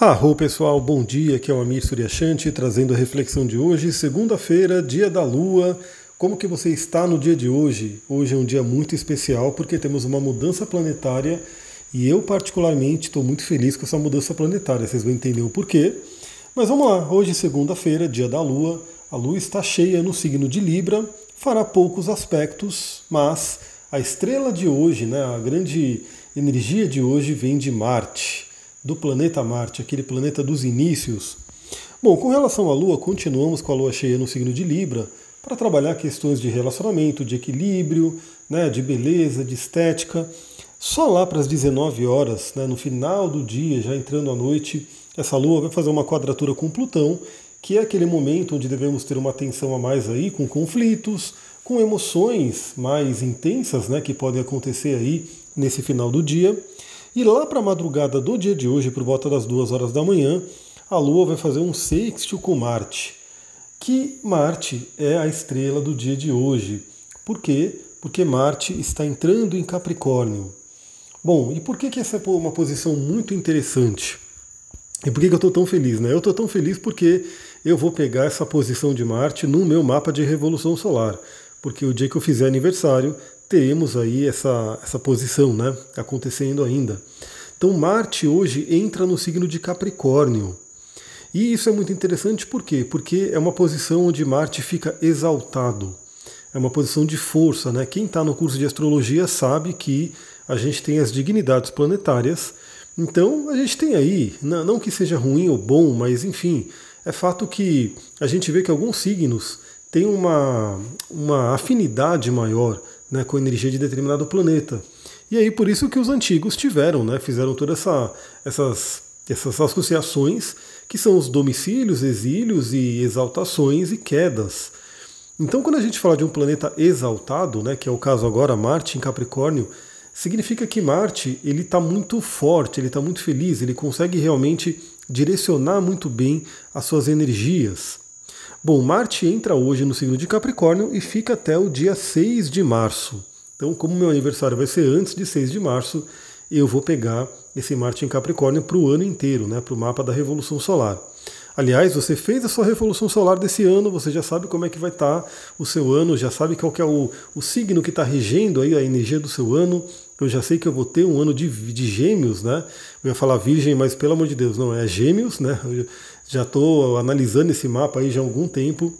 Arro pessoal, bom dia, aqui é o Amir Suryashanti trazendo a reflexão de hoje, segunda-feira, dia da lua. Como que você está no dia de hoje? Hoje é um dia muito especial porque temos uma mudança planetária e eu particularmente estou muito feliz com essa mudança planetária, vocês vão entender o porquê. Mas vamos lá, hoje segunda-feira, dia da lua, a lua está cheia no signo de Libra, fará poucos aspectos, mas a estrela de hoje, né, a grande energia de hoje vem de Marte do planeta Marte, aquele planeta dos inícios. Bom, com relação à Lua, continuamos com a Lua cheia no signo de Libra para trabalhar questões de relacionamento, de equilíbrio, né, de beleza, de estética. Só lá para as 19 horas, né, no final do dia, já entrando à noite, essa Lua vai fazer uma quadratura com Plutão, que é aquele momento onde devemos ter uma atenção a mais aí com conflitos, com emoções mais intensas, né, que podem acontecer aí nesse final do dia. E lá para a madrugada do dia de hoje, por volta das duas horas da manhã, a Lua vai fazer um sextil com Marte. Que Marte é a estrela do dia de hoje. Por quê? Porque Marte está entrando em Capricórnio. Bom, e por que, que essa é uma posição muito interessante? E por que, que eu estou tão feliz? Né? Eu estou tão feliz porque eu vou pegar essa posição de Marte no meu mapa de revolução solar. Porque o dia que eu fizer aniversário, teremos aí essa, essa posição né, acontecendo ainda. Então Marte hoje entra no signo de Capricórnio. E isso é muito interessante por quê? Porque é uma posição onde Marte fica exaltado. É uma posição de força, né? Quem está no curso de astrologia sabe que a gente tem as dignidades planetárias. Então a gente tem aí, não que seja ruim ou bom, mas enfim, é fato que a gente vê que alguns signos têm uma, uma afinidade maior né, com a energia de determinado planeta. E aí por isso que os antigos tiveram, né, fizeram todas essa, essas, essas associações que são os domicílios, exílios e exaltações e quedas. Então quando a gente fala de um planeta exaltado, né, que é o caso agora Marte em Capricórnio, significa que Marte ele está muito forte, ele está muito feliz, ele consegue realmente direcionar muito bem as suas energias. Bom, Marte entra hoje no signo de Capricórnio e fica até o dia 6 de março. Então, como meu aniversário vai ser antes de 6 de março, eu vou pegar esse Marte em Capricórnio para o ano inteiro, né, para o mapa da Revolução Solar. Aliás, você fez a sua revolução solar desse ano, você já sabe como é que vai estar tá o seu ano, já sabe qual que é o, o signo que está regendo aí a energia do seu ano. Eu já sei que eu vou ter um ano de, de gêmeos, né? Eu ia falar virgem, mas pelo amor de Deus, não, é gêmeos, né? Já estou analisando esse mapa aí já há algum tempo.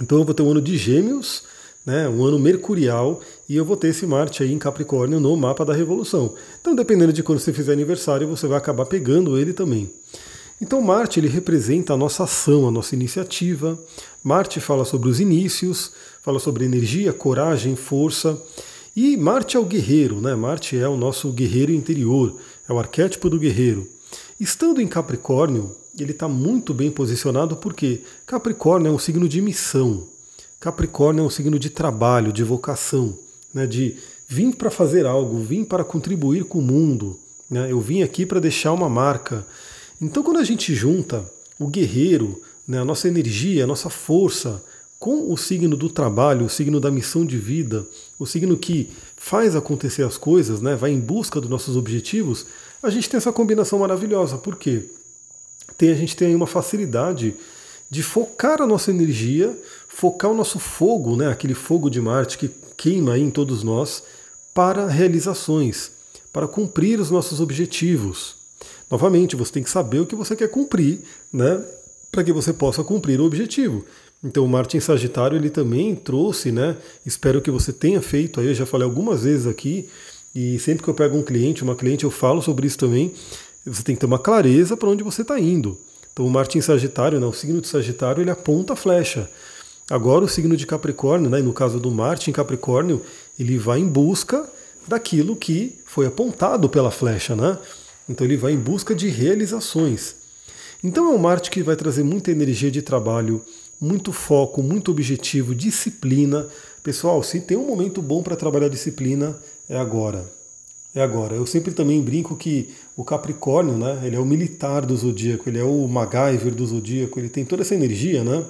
Então eu vou ter um ano de gêmeos, né, um ano mercurial, e eu vou ter esse Marte aí em Capricórnio no mapa da Revolução. Então, dependendo de quando você fizer aniversário, você vai acabar pegando ele também. Então Marte ele representa a nossa ação, a nossa iniciativa. Marte fala sobre os inícios, fala sobre energia, coragem, força. E Marte é o guerreiro, né? Marte é o nosso guerreiro interior, é o arquétipo do guerreiro. Estando em Capricórnio, ele está muito bem posicionado porque Capricórnio é um signo de missão. Capricórnio é um signo de trabalho, de vocação, né? de vim para fazer algo, vim para contribuir com o mundo. Né? Eu vim aqui para deixar uma marca. Então, quando a gente junta o guerreiro, né, a nossa energia, a nossa força, com o signo do trabalho, o signo da missão de vida, o signo que faz acontecer as coisas, né, vai em busca dos nossos objetivos, a gente tem essa combinação maravilhosa. Por quê? Tem, a gente tem aí uma facilidade de focar a nossa energia, focar o nosso fogo, né, aquele fogo de Marte que queima em todos nós, para realizações, para cumprir os nossos objetivos. Novamente, você tem que saber o que você quer cumprir, né? Para que você possa cumprir o objetivo. Então, o Marte em Sagitário ele também trouxe, né? Espero que você tenha feito aí. Eu já falei algumas vezes aqui e sempre que eu pego um cliente, uma cliente, eu falo sobre isso também. Você tem que ter uma clareza para onde você está indo. Então, o Marte em Sagitário, né? O signo de Sagitário ele aponta a flecha. Agora, o signo de Capricórnio, né? No caso do Marte em Capricórnio, ele vai em busca daquilo que foi apontado pela flecha, né? Então ele vai em busca de realizações. Então é um Marte que vai trazer muita energia de trabalho, muito foco, muito objetivo, disciplina. Pessoal, se tem um momento bom para trabalhar disciplina, é agora. É agora. Eu sempre também brinco que o Capricórnio, né, ele é o militar do zodíaco, ele é o MacGyver do zodíaco, ele tem toda essa energia, né?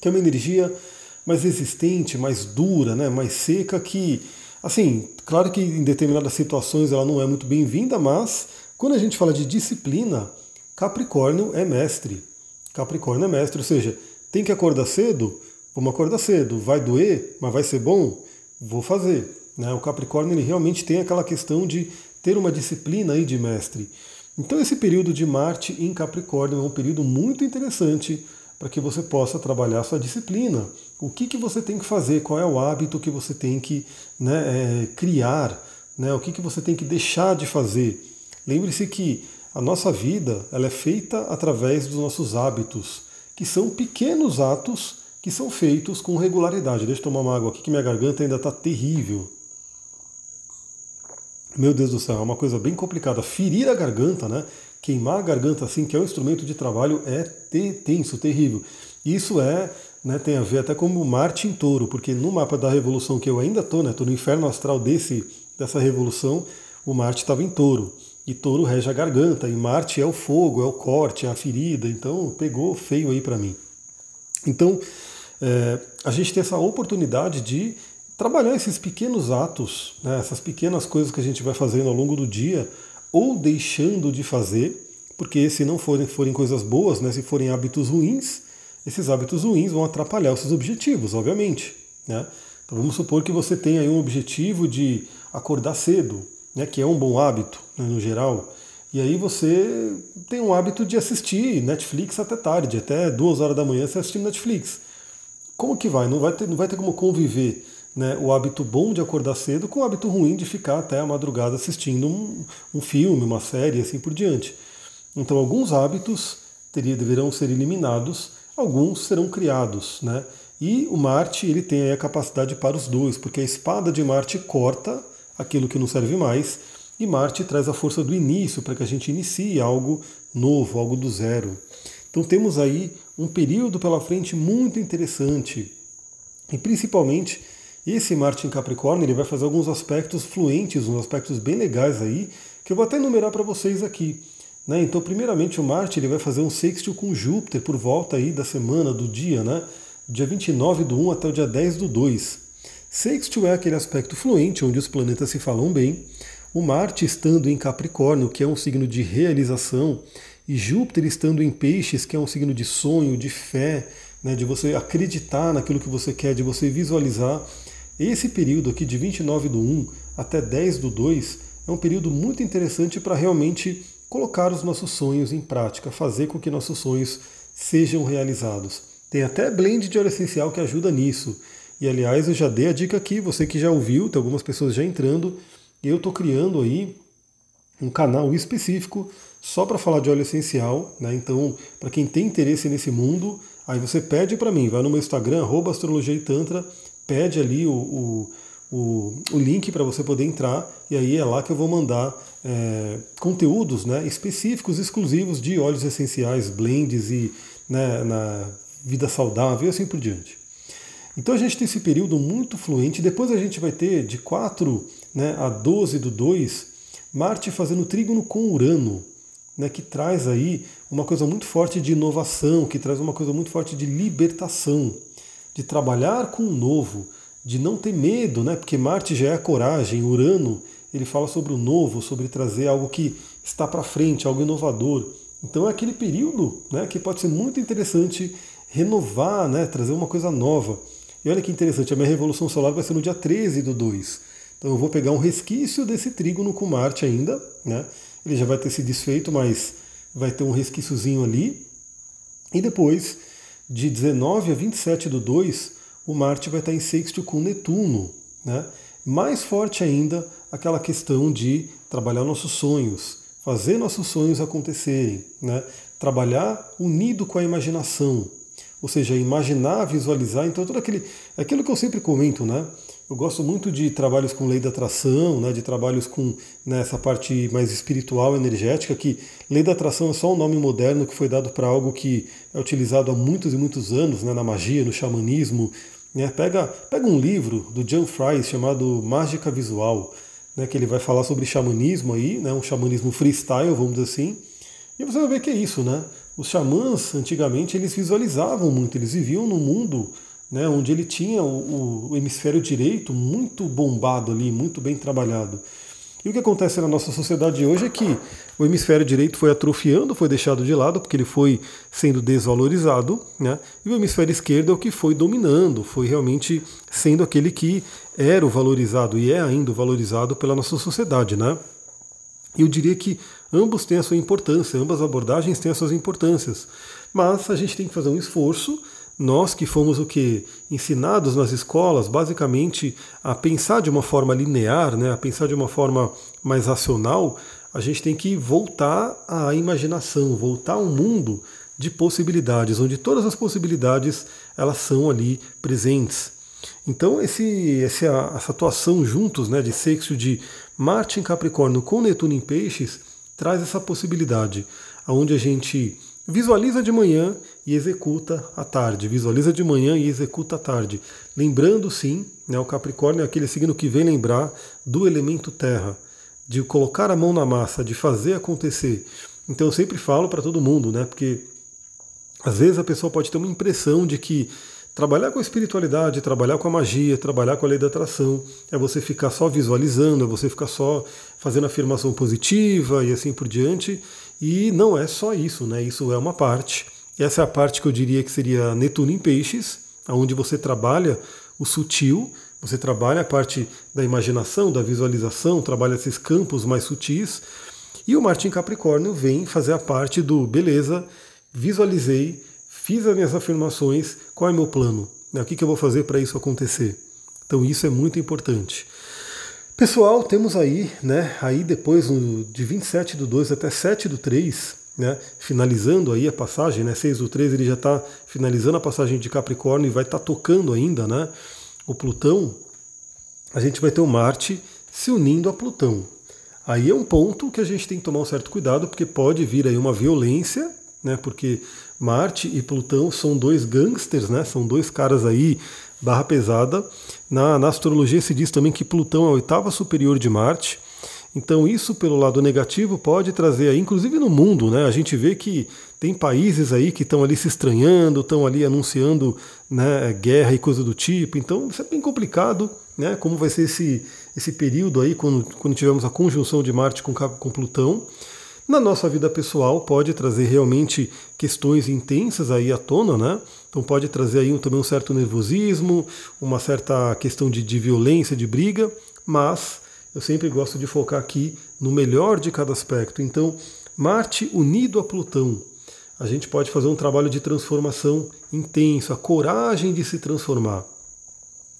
Que é uma energia mais resistente, mais dura, né, mais seca que Assim, claro que em determinadas situações ela não é muito bem-vinda, mas quando a gente fala de disciplina, Capricórnio é mestre. Capricórnio é mestre, ou seja, tem que acordar cedo? Vamos acordar cedo. Vai doer, mas vai ser bom? Vou fazer. Né? O Capricórnio ele realmente tem aquela questão de ter uma disciplina aí de mestre. Então esse período de Marte em Capricórnio é um período muito interessante para que você possa trabalhar sua disciplina. O que, que você tem que fazer, qual é o hábito que você tem que né, é, criar, né, o que, que você tem que deixar de fazer. Lembre-se que a nossa vida ela é feita através dos nossos hábitos, que são pequenos atos que são feitos com regularidade. Deixa eu tomar uma água aqui que minha garganta ainda está terrível. Meu Deus do céu, é uma coisa bem complicada. Ferir a garganta, né? Queimar a garganta assim, que é um instrumento de trabalho, é tenso, terrível. Isso é, né, tem a ver até com Marte em touro, porque no mapa da revolução que eu ainda estou, né, estou no inferno astral desse, dessa revolução, o Marte estava em touro. E touro rege a garganta, e Marte é o fogo, é o corte, é a ferida, então pegou feio aí para mim. Então, é, a gente tem essa oportunidade de trabalhar esses pequenos atos, né, essas pequenas coisas que a gente vai fazendo ao longo do dia, ou deixando de fazer, porque se não forem, forem coisas boas, né, se forem hábitos ruins, esses hábitos ruins vão atrapalhar os seus objetivos, obviamente. Né? Então vamos supor que você tenha um objetivo de acordar cedo, né, que é um bom hábito né, no geral, e aí você tem um hábito de assistir Netflix até tarde, até duas horas da manhã você assiste Netflix. Como que vai? Não vai ter, não vai ter como conviver né, o hábito bom de acordar cedo com o hábito ruim de ficar até a madrugada assistindo um, um filme, uma série e assim por diante. Então alguns hábitos teria, deverão ser eliminados, alguns serão criados. Né? E o Marte ele tem a capacidade para os dois, porque a espada de Marte corta aquilo que não serve mais, e Marte traz a força do início para que a gente inicie algo novo, algo do zero. Então temos aí um período pela frente muito interessante. E principalmente esse Marte em Capricórnio ele vai fazer alguns aspectos fluentes, uns aspectos bem legais aí, que eu vou até enumerar para vocês aqui. Né? Então, primeiramente, o Marte ele vai fazer um sextil com Júpiter por volta aí da semana, do dia, né? dia 29 do 1 até o dia 10 do 2. Sextil é aquele aspecto fluente, onde os planetas se falam bem. O Marte estando em Capricórnio, que é um signo de realização, e Júpiter estando em Peixes, que é um signo de sonho, de fé, né, de você acreditar naquilo que você quer, de você visualizar. Esse período aqui de 29 do 1 até 10 do 2 é um período muito interessante para realmente colocar os nossos sonhos em prática, fazer com que nossos sonhos sejam realizados. Tem até blend de óleo essencial que ajuda nisso. E aliás, eu já dei a dica aqui, você que já ouviu, tem algumas pessoas já entrando, eu estou criando aí um canal específico só para falar de óleo essencial, né? Então, para quem tem interesse nesse mundo, aí você pede para mim, vai no meu Instagram, astrologia e tantra, pede ali o, o, o, o link para você poder entrar e aí é lá que eu vou mandar é, conteúdos né, específicos, exclusivos de óleos essenciais, blends e né, na vida saudável e assim por diante. Então a gente tem esse período muito fluente, depois a gente vai ter de 4 né, a 12 do 2, Marte fazendo trígono com Urano, né, que traz aí uma coisa muito forte de inovação, que traz uma coisa muito forte de libertação de trabalhar com o novo, de não ter medo, né? Porque Marte já é a coragem, Urano ele fala sobre o novo, sobre trazer algo que está para frente, algo inovador. Então é aquele período, né, que pode ser muito interessante renovar, né, trazer uma coisa nova. E olha que interessante, a minha revolução solar vai ser no dia 13 do 2. Então eu vou pegar um resquício desse trígono com Marte ainda, né? Ele já vai ter se desfeito, mas vai ter um resquíciozinho ali. E depois de 19 a 27 do 2, o Marte vai estar em sexto com Netuno. Né? Mais forte ainda aquela questão de trabalhar nossos sonhos, fazer nossos sonhos acontecerem, né? trabalhar unido com a imaginação, ou seja, imaginar, visualizar, então todo aquele, aquilo que eu sempre comento, né? Eu gosto muito de trabalhos com lei da atração, né, de trabalhos com né, parte mais espiritual, energética, que lei da atração é só um nome moderno que foi dado para algo que é utilizado há muitos e muitos anos né, na magia, no xamanismo. Né. Pega, pega um livro do John Fry chamado Mágica Visual, né, que ele vai falar sobre xamanismo aí, né, um xamanismo freestyle, vamos dizer assim, e você vai ver que é isso, né? Os xamãs, antigamente, eles visualizavam muito, eles viviam no mundo né, onde ele tinha o, o, hemisfério direito muito bombado ali, muito bem trabalhado. E o que acontece na nossa sociedade hoje é que o hemisfério direito foi atrofiando, foi deixado de lado, porque ele foi sendo desvalorizado, né? e o hemisfério esquerdo é o que foi dominando, foi realmente sendo aquele que era o valorizado e é ainda valorizado pela nossa sociedade. Né? Eu diria que ambos têm a sua importância, ambas abordagens têm as suas importâncias, mas a gente tem que fazer um esforço nós que fomos o que ensinados nas escolas, basicamente a pensar de uma forma linear, né, a pensar de uma forma mais racional, a gente tem que voltar à imaginação, voltar a um mundo de possibilidades, onde todas as possibilidades elas são ali presentes. Então esse, essa, essa atuação juntos, né, de sexo de Marte em Capricórnio com Netuno em Peixes, traz essa possibilidade, aonde a gente Visualiza de manhã e executa à tarde. Visualiza de manhã e executa à tarde. Lembrando, sim, né, o Capricórnio é aquele signo que vem lembrar do elemento terra, de colocar a mão na massa, de fazer acontecer. Então eu sempre falo para todo mundo, né? Porque às vezes a pessoa pode ter uma impressão de que trabalhar com a espiritualidade, trabalhar com a magia, trabalhar com a lei da atração, é você ficar só visualizando, é você ficar só fazendo afirmação positiva e assim por diante. E não é só isso, né? Isso é uma parte. Essa é a parte que eu diria que seria Netuno em Peixes, onde você trabalha o sutil, você trabalha a parte da imaginação, da visualização, trabalha esses campos mais sutis. E o Marte em Capricórnio vem fazer a parte do beleza, visualizei, fiz as minhas afirmações, qual é o meu plano? O que eu vou fazer para isso acontecer? Então isso é muito importante. Pessoal, temos aí, né, aí depois de 27 do 2 até 7 do 3, né, finalizando aí a passagem, né, 6 do 3 ele já está finalizando a passagem de Capricórnio e vai estar tá tocando ainda, né, o Plutão, a gente vai ter o Marte se unindo a Plutão. Aí é um ponto que a gente tem que tomar um certo cuidado, porque pode vir aí uma violência, né, porque Marte e Plutão são dois gangsters, né, são dois caras aí barra pesada. Na, na astrologia se diz também que Plutão é a oitava superior de Marte. Então isso pelo lado negativo pode trazer aí, inclusive no mundo, né? A gente vê que tem países aí que estão ali se estranhando, estão ali anunciando né, guerra e coisa do tipo. Então isso é bem complicado, né? Como vai ser esse, esse período aí quando, quando tivermos a conjunção de Marte com, com Plutão. Na nossa vida pessoal pode trazer realmente questões intensas aí à tona, né? Então pode trazer aí também um certo nervosismo, uma certa questão de, de violência, de briga, mas eu sempre gosto de focar aqui no melhor de cada aspecto. Então, Marte unido a Plutão, a gente pode fazer um trabalho de transformação intenso, a coragem de se transformar.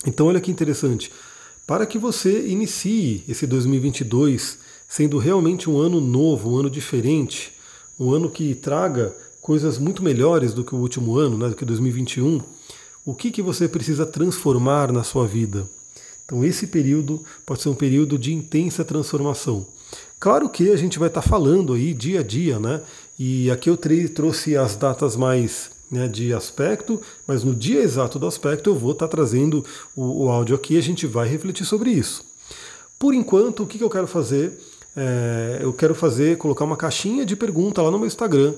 Então, olha que interessante. Para que você inicie esse 2022 sendo realmente um ano novo, um ano diferente, um ano que traga coisas muito melhores do que o último ano, né, do que 2021, o que, que você precisa transformar na sua vida? Então, esse período pode ser um período de intensa transformação. Claro que a gente vai estar falando aí dia a dia, né? E aqui eu trouxe as datas mais né, de aspecto, mas no dia exato do aspecto eu vou estar trazendo o, o áudio aqui e a gente vai refletir sobre isso. Por enquanto, o que, que eu quero fazer? é, eu quero fazer, colocar uma caixinha de pergunta lá no meu Instagram,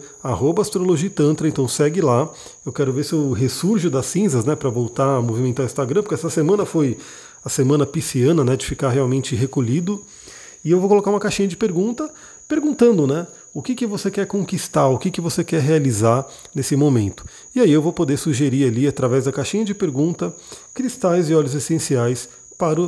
astrologitantra, então segue lá. Eu quero ver se eu ressurjo das cinzas, né, para voltar a movimentar o Instagram, porque essa semana foi a semana pisciana, né, de ficar realmente recolhido. E eu vou colocar uma caixinha de pergunta, perguntando, né, o que, que você quer conquistar, o que, que você quer realizar nesse momento. E aí eu vou poder sugerir ali, através da caixinha de pergunta, cristais e óleos essenciais para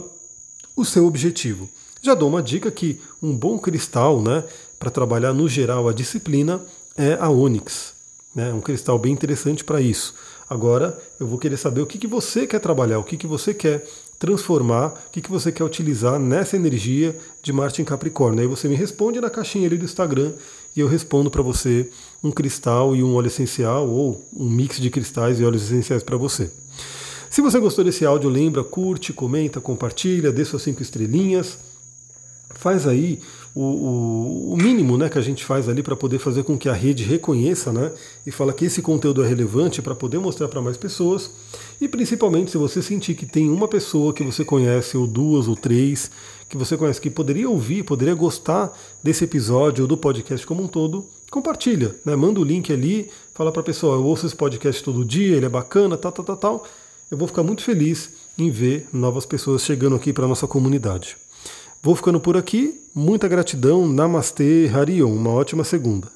o, seu objetivo. Já dou uma dica que um bom cristal, né, para trabalhar no geral a disciplina, é a ônix. Né, um cristal bem interessante para isso. Agora eu vou querer saber o que, que você quer trabalhar, o que, que você quer transformar, o que, que você quer utilizar nessa energia de Marte em Capricórnio. Aí você me responde na caixinha ali do Instagram e eu respondo para você um cristal e um óleo essencial ou um mix de cristais e óleos essenciais para você. Se você gostou desse áudio, lembra, curte, comenta, compartilha, dê suas cinco estrelinhas faz aí o, o, mínimo né, que a gente faz ali para poder fazer com que a rede reconheça né, e fala que esse conteúdo é relevante para poder mostrar para mais pessoas. E principalmente se você sentir que tem uma pessoa que você conhece, ou duas, ou três, que você conhece, que poderia ouvir, poderia gostar desse episódio ou do podcast como um todo, compartilha, né? Manda o link ali, fala para a pessoa, eu ouço esse podcast todo dia, ele é bacana, tal, tal, tal, tal. Eu vou ficar muito feliz em ver novas pessoas chegando aqui para a nossa comunidade. Vou ficando por aqui. Muita gratidão. Namastê, Harion. Uma ótima segunda.